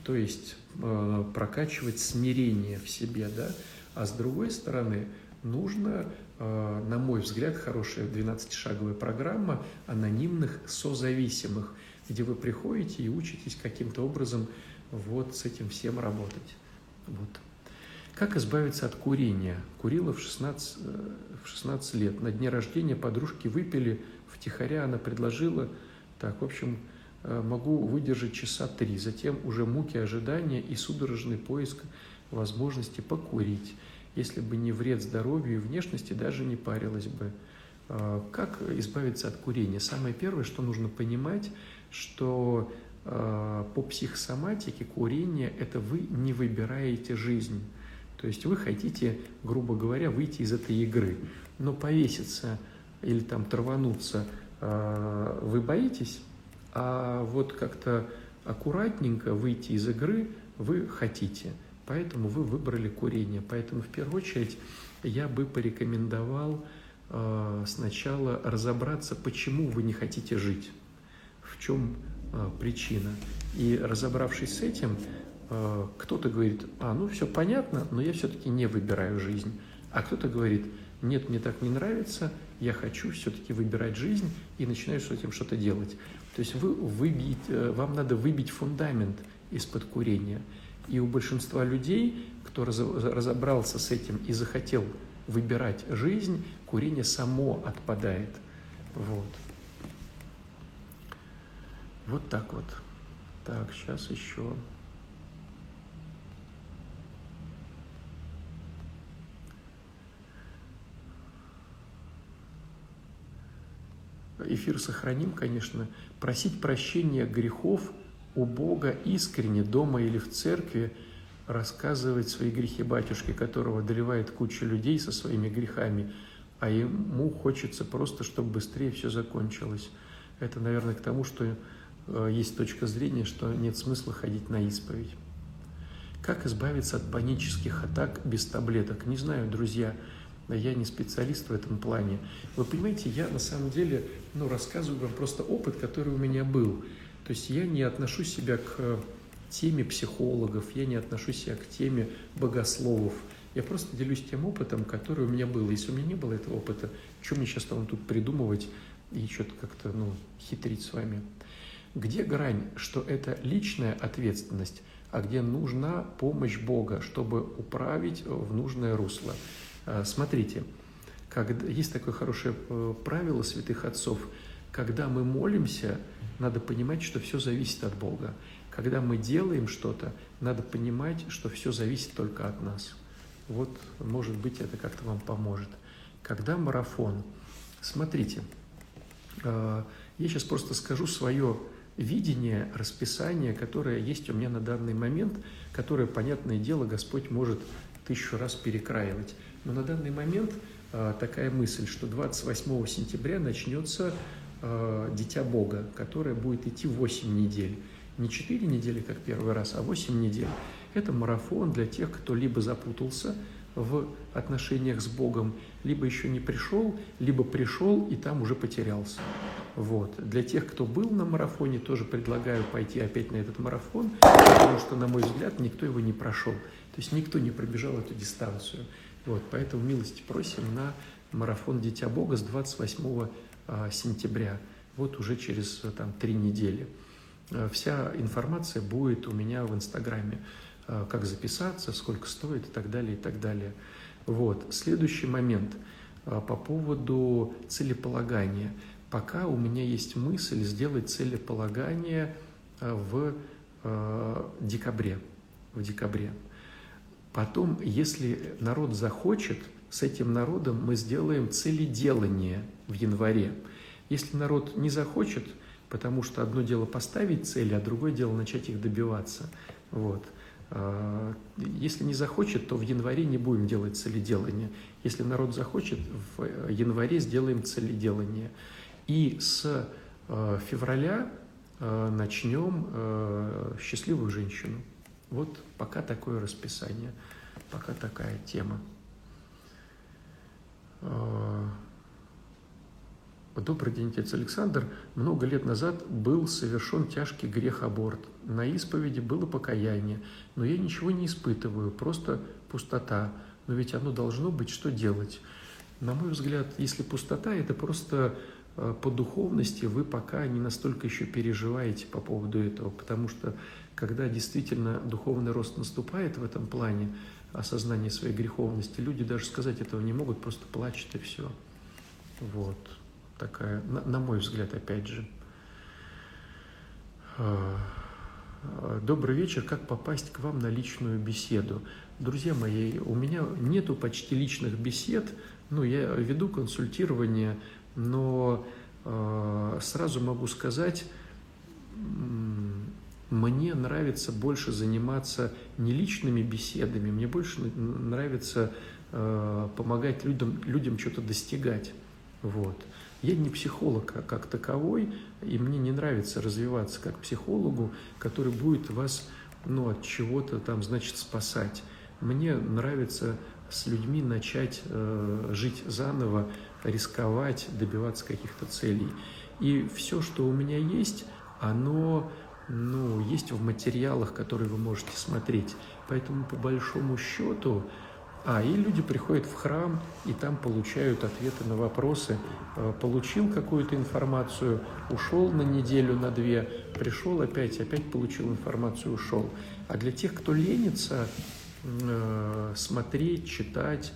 то есть э, прокачивать смирение в себе, да, а с другой стороны нужно, э, на мой взгляд, хорошая 12-шаговая программа анонимных созависимых, где вы приходите и учитесь каким-то образом вот с этим всем работать. Вот. Как избавиться от курения? Курила в 16, э, в 16 лет. На дне рождения подружки выпили, втихаря она предложила, так, в общем, Э, могу выдержать часа три, затем уже муки ожидания и судорожный поиск возможности покурить. Если бы не вред здоровью и внешности, даже не парилась бы. Э, как избавиться от курения? Самое первое, что нужно понимать, что э, по психосоматике курение – это вы не выбираете жизнь. То есть вы хотите, грубо говоря, выйти из этой игры, но повеситься или там травануться вы боитесь, а вот как-то аккуратненько выйти из игры вы хотите. Поэтому вы выбрали курение. Поэтому в первую очередь я бы порекомендовал э, сначала разобраться, почему вы не хотите жить, в чем э, причина. И разобравшись с этим, э, кто-то говорит, а, ну все понятно, но я все-таки не выбираю жизнь. А кто-то говорит, нет, мне так не нравится, я хочу все-таки выбирать жизнь и начинаю с этим что-то делать. То есть вы выбить, вам надо выбить фундамент из-под курения. И у большинства людей, кто разобрался с этим и захотел выбирать жизнь, курение само отпадает. Вот. Вот так вот. Так, сейчас еще. эфир сохраним, конечно, просить прощения грехов у Бога искренне дома или в церкви, рассказывать свои грехи батюшке, которого одолевает куча людей со своими грехами, а ему хочется просто, чтобы быстрее все закончилось. Это, наверное, к тому, что э, есть точка зрения, что нет смысла ходить на исповедь. Как избавиться от панических атак без таблеток? Не знаю, друзья, я не специалист в этом плане. Вы понимаете, я на самом деле ну, рассказываю вам просто опыт, который у меня был. То есть я не отношу себя к теме психологов, я не отношу себя к теме богословов. Я просто делюсь тем опытом, который у меня был. Если у меня не было этого опыта, что мне сейчас там тут придумывать и что-то как-то ну, хитрить с вами? Где грань, что это личная ответственность, а где нужна помощь Бога, чтобы управить в нужное русло? А, смотрите, когда, есть такое хорошее э, правило святых отцов. Когда мы молимся, надо понимать, что все зависит от Бога. Когда мы делаем что-то, надо понимать, что все зависит только от нас. Вот, может быть, это как-то вам поможет. Когда марафон, смотрите, а, я сейчас просто скажу свое видение, расписание, которое есть у меня на данный момент, которое, понятное дело, Господь может тысячу раз перекраивать. Но на данный момент э, такая мысль, что 28 сентября начнется э, Дитя Бога, которое будет идти 8 недель. Не 4 недели, как первый раз, а 8 недель. Это марафон для тех, кто либо запутался в отношениях с Богом, либо еще не пришел, либо пришел и там уже потерялся. Вот. Для тех, кто был на марафоне, тоже предлагаю пойти опять на этот марафон, потому что, на мой взгляд, никто его не прошел. То есть никто не пробежал эту дистанцию. Вот. Поэтому милости просим на марафон «Дитя Бога» с 28 а, сентября. Вот уже через там, три недели. А, вся информация будет у меня в Инстаграме. А, как записаться, сколько стоит и так далее, и так далее. Вот. Следующий момент по поводу целеполагания – пока у меня есть мысль сделать целеполагание э, в э, декабре. В декабре. Потом, если народ захочет, с этим народом мы сделаем целеделание в январе. Если народ не захочет, потому что одно дело поставить цели, а другое дело начать их добиваться. Вот. Э, если не захочет, то в январе не будем делать целеделание. Если народ захочет, в январе сделаем целеделание. И с э, февраля э, начнем счастливую женщину. Вот пока такое расписание, пока такая тема. Добрый день, отец Александр. Много лет назад был совершен тяжкий грех аборт. На исповеди было покаяние, но я ничего не испытываю, просто пустота. Но ведь оно должно быть, что делать? На мой взгляд, если пустота, это просто Э, по духовности вы пока не настолько еще переживаете по поводу этого, потому что когда действительно духовный рост наступает в этом плане, осознание своей греховности, люди даже сказать этого не могут, просто плачут и все. Вот такая, на, на мой взгляд, опять же. Э, добрый вечер. Как попасть к вам на личную беседу? Друзья мои, у меня нету почти личных бесед. Ну, я веду консультирование но э, сразу могу сказать, мне нравится больше заниматься не личными беседами, мне больше нравится э, помогать людям, людям что-то достигать. Вот. Я не психолог а как таковой, и мне не нравится развиваться как психологу, который будет вас ну, от чего-то там, значит, спасать. Мне нравится с людьми начать э, жить заново, рисковать, добиваться каких-то целей. И все, что у меня есть, оно ну, есть в материалах, которые вы можете смотреть. Поэтому по большому счету, а, и люди приходят в храм, и там получают ответы на вопросы. Э, получил какую-то информацию, ушел на неделю, на две, пришел опять, опять получил информацию, ушел. А для тех, кто ленится э, смотреть, читать,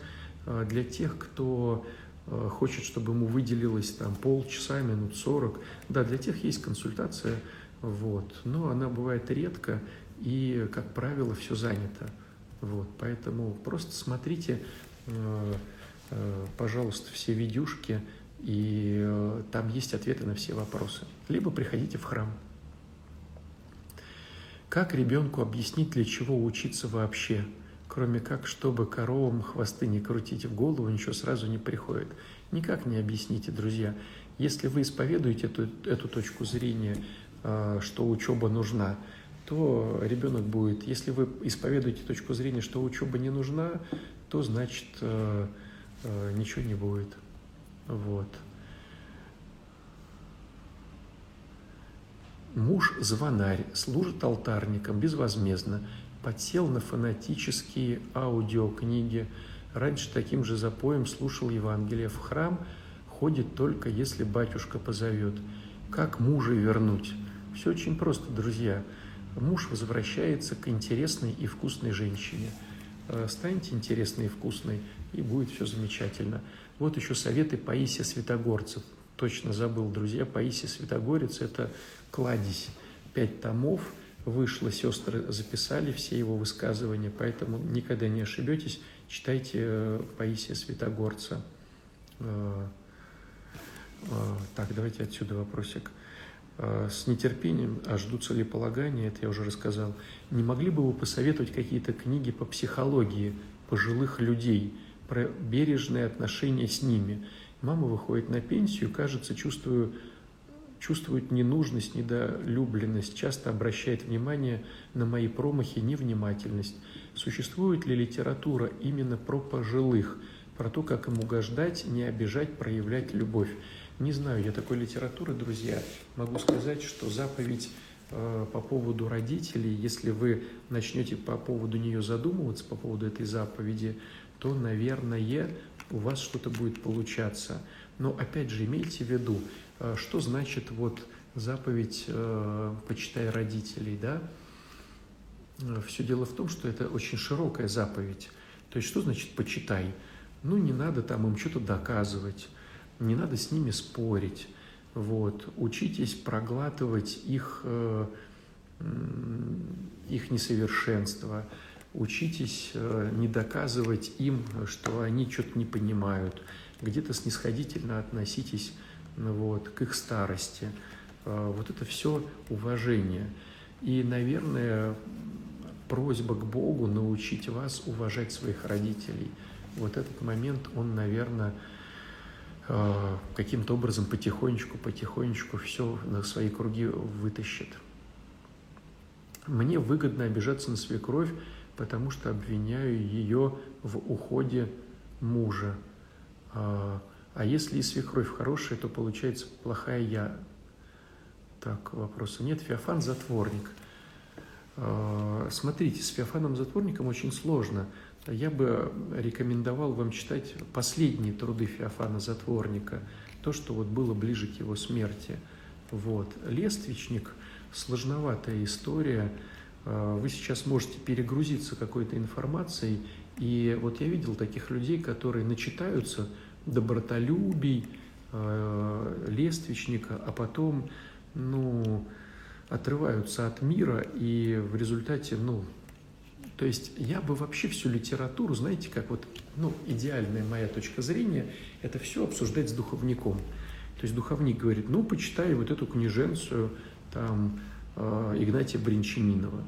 э, для тех, кто Э, хочет, чтобы ему выделилось там полчаса, минут сорок. Да, для тех есть консультация, вот, но она бывает редко и, как правило, все занято. Вот, поэтому просто смотрите, э, э, пожалуйста, все видюшки, и там есть ответы на все вопросы. Либо приходите в храм. Как ребенку объяснить, для чего учиться вообще? кроме как, чтобы коровам хвосты не крутить в голову, ничего сразу не приходит. Никак не объясните, друзья. Если вы исповедуете эту, эту точку зрения, что учеба нужна, то ребенок будет, если вы исповедуете точку зрения, что учеба не нужна, то значит а, а, ничего не будет. Вот. Муж звонарь, служит алтарником безвозмездно подсел на фанатические аудиокниги. Раньше таким же запоем слушал Евангелие. В храм ходит только, если батюшка позовет. Как мужа вернуть? Все очень просто, друзья. Муж возвращается к интересной и вкусной женщине. Э, станьте интересной и вкусной, и будет все замечательно. Вот еще советы Паисия Святогорцев. Точно забыл, друзья, Паисия Святогорец – это кладезь. Пять томов – вышло, сестры записали все его высказывания, поэтому никогда не ошибетесь, читайте э, Паисия Святогорца. Э, так, давайте отсюда вопросик. С нетерпением, а жду целеполагания, это я уже рассказал. Не могли бы вы посоветовать какие-то книги по психологии пожилых людей, про бережное отношение с ними? Мама выходит на пенсию, кажется, чувствую чувствует ненужность, недолюбленность, часто обращает внимание на мои промахи, невнимательность. Существует ли литература именно про пожилых, про то, как им угождать, не обижать, проявлять любовь? Не знаю я такой литературы, друзья. Могу сказать, что заповедь э, по поводу родителей, если вы начнете по поводу нее задумываться, по поводу этой заповеди, то, наверное, у вас что-то будет получаться. Но опять же, имейте в виду, э, что значит вот заповедь э, «почитай родителей», да? Все дело в том, что это очень широкая заповедь. То есть что значит «почитай»? Ну, не надо там им что-то доказывать, не надо с ними спорить. Вот. Учитесь проглатывать их, э, их несовершенство, учитесь э, не доказывать им, что они что-то не понимают, где-то снисходительно относитесь ну, вот, к их старости. Э, вот это все уважение. И, наверное, просьба к Богу научить вас уважать своих родителей. Вот этот момент, он, наверное, каким-то образом потихонечку, потихонечку все на свои круги вытащит. Мне выгодно обижаться на свекровь, потому что обвиняю ее в уходе мужа. А, а если и свекровь хорошая, то получается плохая я. Так, вопроса нет. Феофан затворник. А, смотрите, с Феофаном затворником очень сложно. Я бы рекомендовал вам читать последние труды Феофана затворника, то, что вот было ближе к его смерти. Вот. Лествичник – сложноватая история – Э, вы сейчас можете перегрузиться какой-то информацией. И вот я видел таких людей, которые начитаются добротолюбий, э, лествичника, а потом, ну, отрываются от мира и в результате, ну, то есть я бы вообще всю литературу, знаете, как вот, ну, идеальная моя точка зрения, это все обсуждать с духовником. То есть духовник говорит, ну, почитай вот эту книженцию, там, э, Игнатия Бринчанинова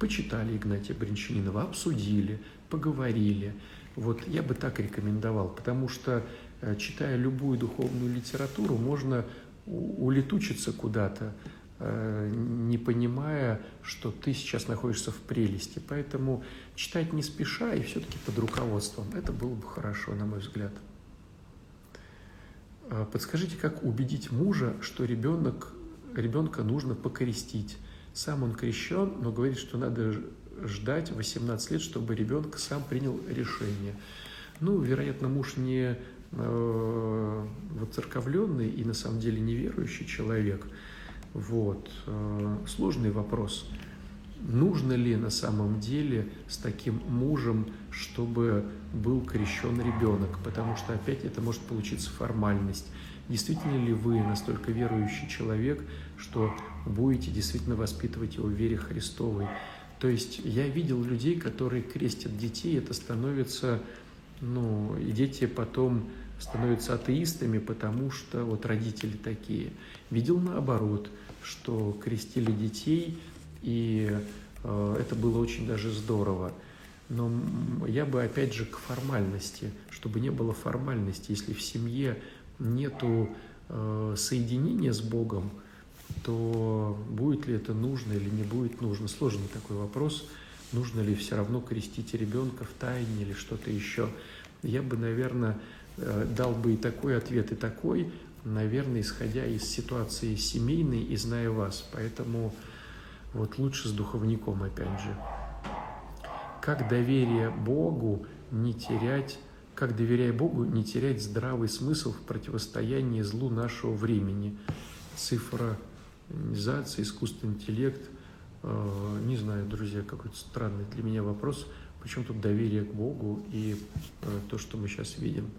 почитали Игнатия Бринчанинова, обсудили, поговорили. Вот я бы так рекомендовал, потому что, э, читая любую духовную литературу, можно улетучиться куда-то, не понимая, что ты сейчас находишься в прелести. Поэтому читать не спеша и все-таки под руководством. Это было бы хорошо, на мой взгляд. А подскажите, как убедить мужа, что ребенок, ребенка нужно покрестить? Сам он крещен, но говорит, что надо ждать 18 лет, чтобы ребенок сам принял решение. Ну, вероятно, муж не э, воцерковленный и на самом деле неверующий человек. Вот. Э, сложный вопрос. Нужно ли на самом деле с таким мужем, чтобы был крещен ребенок? Потому что опять это может получиться формальность. Действительно ли вы настолько верующий человек, что будете действительно воспитывать его в вере Христовой? То есть я видел людей, которые крестят детей, это становится, ну, и дети потом становятся атеистами, потому что вот родители такие. Видел наоборот, что крестили детей, и э, это было очень даже здорово. Но я бы опять же к формальности, чтобы не было формальности, если в семье нету э, соединения с Богом, то будет ли это нужно или не будет нужно. Сложный такой вопрос. Нужно ли все равно крестить ребенка в тайне или что-то еще. Я бы, наверное, дал бы и такой ответ, и такой, наверное, исходя из ситуации семейной и зная вас. Поэтому вот лучше с духовником, опять же. Как доверие Богу не терять как, доверяя Богу, не терять здравый смысл в противостоянии злу нашего времени. Цифровизация, искусственный интеллект. Э, не знаю, друзья, какой-то странный для меня вопрос. Почему тут доверие к Богу и э, то, что мы сейчас видим?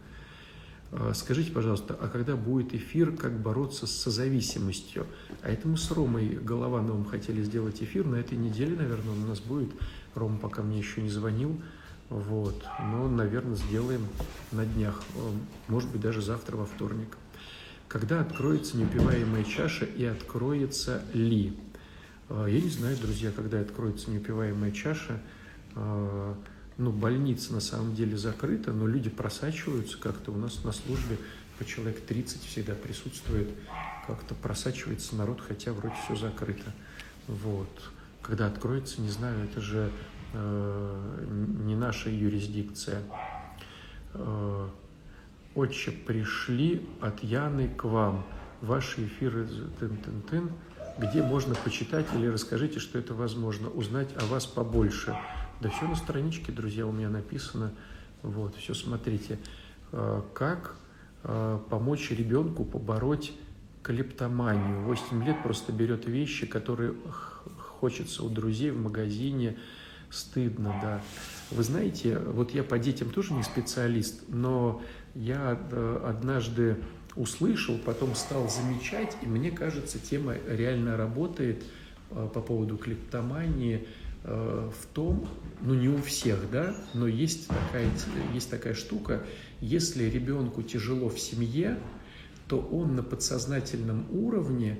Э, скажите, пожалуйста, а когда будет эфир «Как бороться с созависимостью»? А это мы с Ромой Головановым хотели сделать эфир. На этой неделе, наверное, он у нас будет. Рома пока мне еще не звонил. Вот. Но, наверное, сделаем на днях. Э, может быть, даже завтра во вторник. Когда откроется неупиваемая чаша и откроется ли? Э, я не знаю, друзья, когда откроется неупиваемая чаша. Ну, больница на самом деле закрыта, но люди просачиваются как-то. У нас на службе по человек 30 всегда присутствует. Как-то просачивается народ, хотя вроде все закрыто. Вот. Когда откроется, не знаю, это же Э, не наша юрисдикция. Э, Отче, пришли от Яны к вам. Ваши эфиры тын-тын-тын, где можно почитать или расскажите, что это возможно, узнать о вас побольше. Да все на страничке, друзья, у меня написано. Вот, все смотрите. А, как а, помочь ребенку побороть клептоманию. 8 лет просто берет вещи, которые хочется у друзей в магазине, стыдно, да. Вы знаете, вот я по детям тоже не специалист, но я э, однажды услышал, потом стал замечать, и мне кажется, тема реально работает э, по поводу клептомании э, в том, ну не у всех, да, но есть такая, есть такая штука, если ребенку тяжело в семье, то он на подсознательном уровне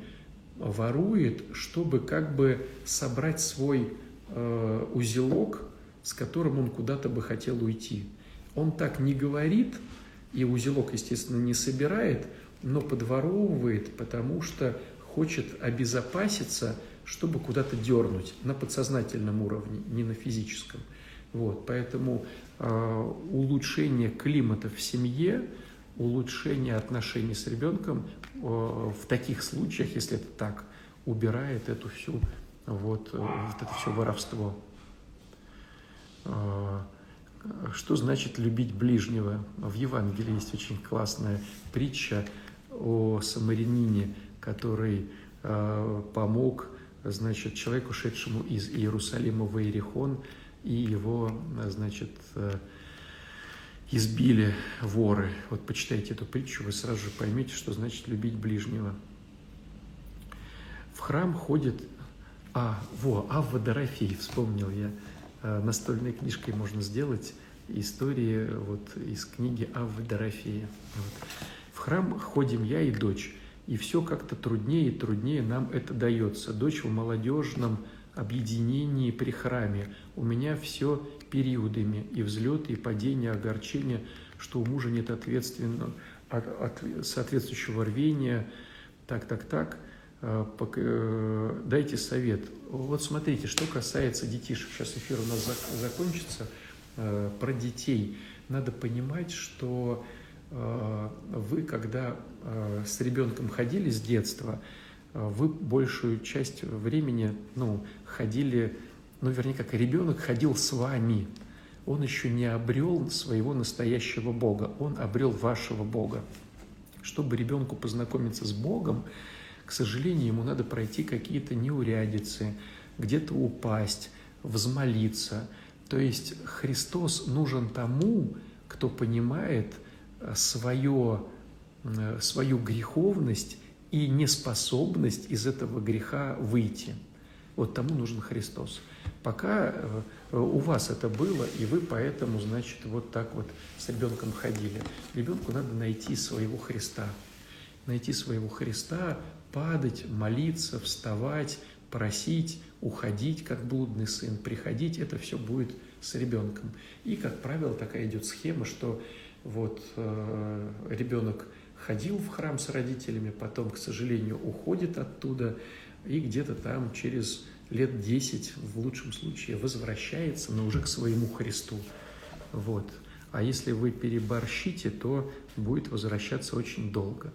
ворует, чтобы как бы собрать свой э, узелок, с которым он куда-то бы хотел уйти. Он так не говорит, и узелок, естественно, не собирает, но подворовывает, потому что хочет обезопаситься, чтобы куда-то дернуть на подсознательном уровне, не на физическом. Вот, поэтому э, улучшение климата в семье, улучшение отношений с ребенком э, в таких случаях, если это так, убирает эту всю вот, э, вот это все воровство. Э, что значит любить ближнего? В Евангелии есть очень классная притча о самарянине, который э, помог значит, человеку, шедшему из Иерусалима в Иерихон, и его, значит, э, избили воры. Вот почитайте эту притчу, вы сразу же поймете, что значит любить ближнего. В храм ходит... А, во, Авва Дорофей, вспомнил я. Э, настольной книжкой можно сделать истории вот из книги Аввы Дорофея. Вот. В храм ходим я и дочь, и все как-то труднее и труднее нам это дается. Дочь в молодежном объединении при храме. У меня все периодами, и взлеты, и падения, огорчения, что у мужа нет ответственного, от, от, соответствующего рвения, так, так, так. Э, э, дайте совет. Вот смотрите, что касается детишек, сейчас эфир у нас закончится, э, про детей. Надо понимать, что вы, когда с ребенком ходили с детства, вы большую часть времени ну, ходили, ну, вернее, как ребенок ходил с вами. Он еще не обрел своего настоящего Бога, он обрел вашего Бога. Чтобы ребенку познакомиться с Богом, к сожалению, ему надо пройти какие-то неурядицы, где-то упасть, взмолиться. То есть Христос нужен тому, кто понимает э, свое, э, свою греховность и неспособность из этого греха выйти. Вот тому нужен Христос. Пока э, у вас это было, и вы поэтому, значит, вот так вот с ребенком ходили. Ребенку надо найти своего Христа. Найти своего Христа, падать, молиться, вставать, просить, уходить, как блудный сын, приходить, это все будет с ребенком. И, как правило, такая идет схема, что вот э, ребенок ходил в храм с родителями, потом, к сожалению, уходит оттуда и где-то там через лет 10, в лучшем случае, возвращается, но уже к своему Христу. Вот. А если вы переборщите, то будет возвращаться очень долго.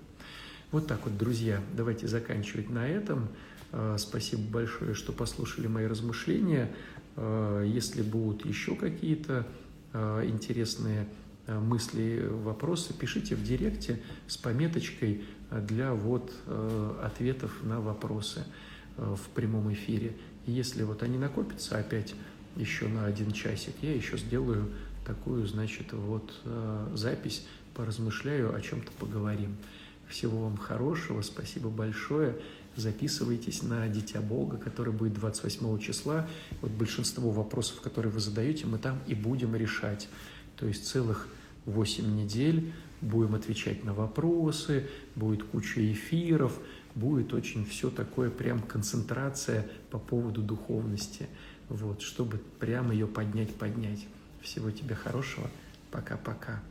Вот так вот, друзья, давайте заканчивать на этом. Э, спасибо большое, что послушали мои размышления. Э, если будут еще какие-то интересные мысли, вопросы, пишите в директе с пометочкой для вот ответов на вопросы в прямом эфире. И если вот они накопятся опять еще на один часик, я еще сделаю такую, значит, вот запись, поразмышляю, о чем-то поговорим. Всего вам хорошего, спасибо большое. Записывайтесь на Дитя Бога, который будет 28 числа. Вот большинство вопросов, которые вы задаете, мы там и будем решать. То есть целых 8 недель будем отвечать на вопросы, будет куча эфиров, будет очень все такое, прям концентрация по поводу духовности, вот, чтобы прямо ее поднять-поднять. Всего тебе хорошего. Пока-пока.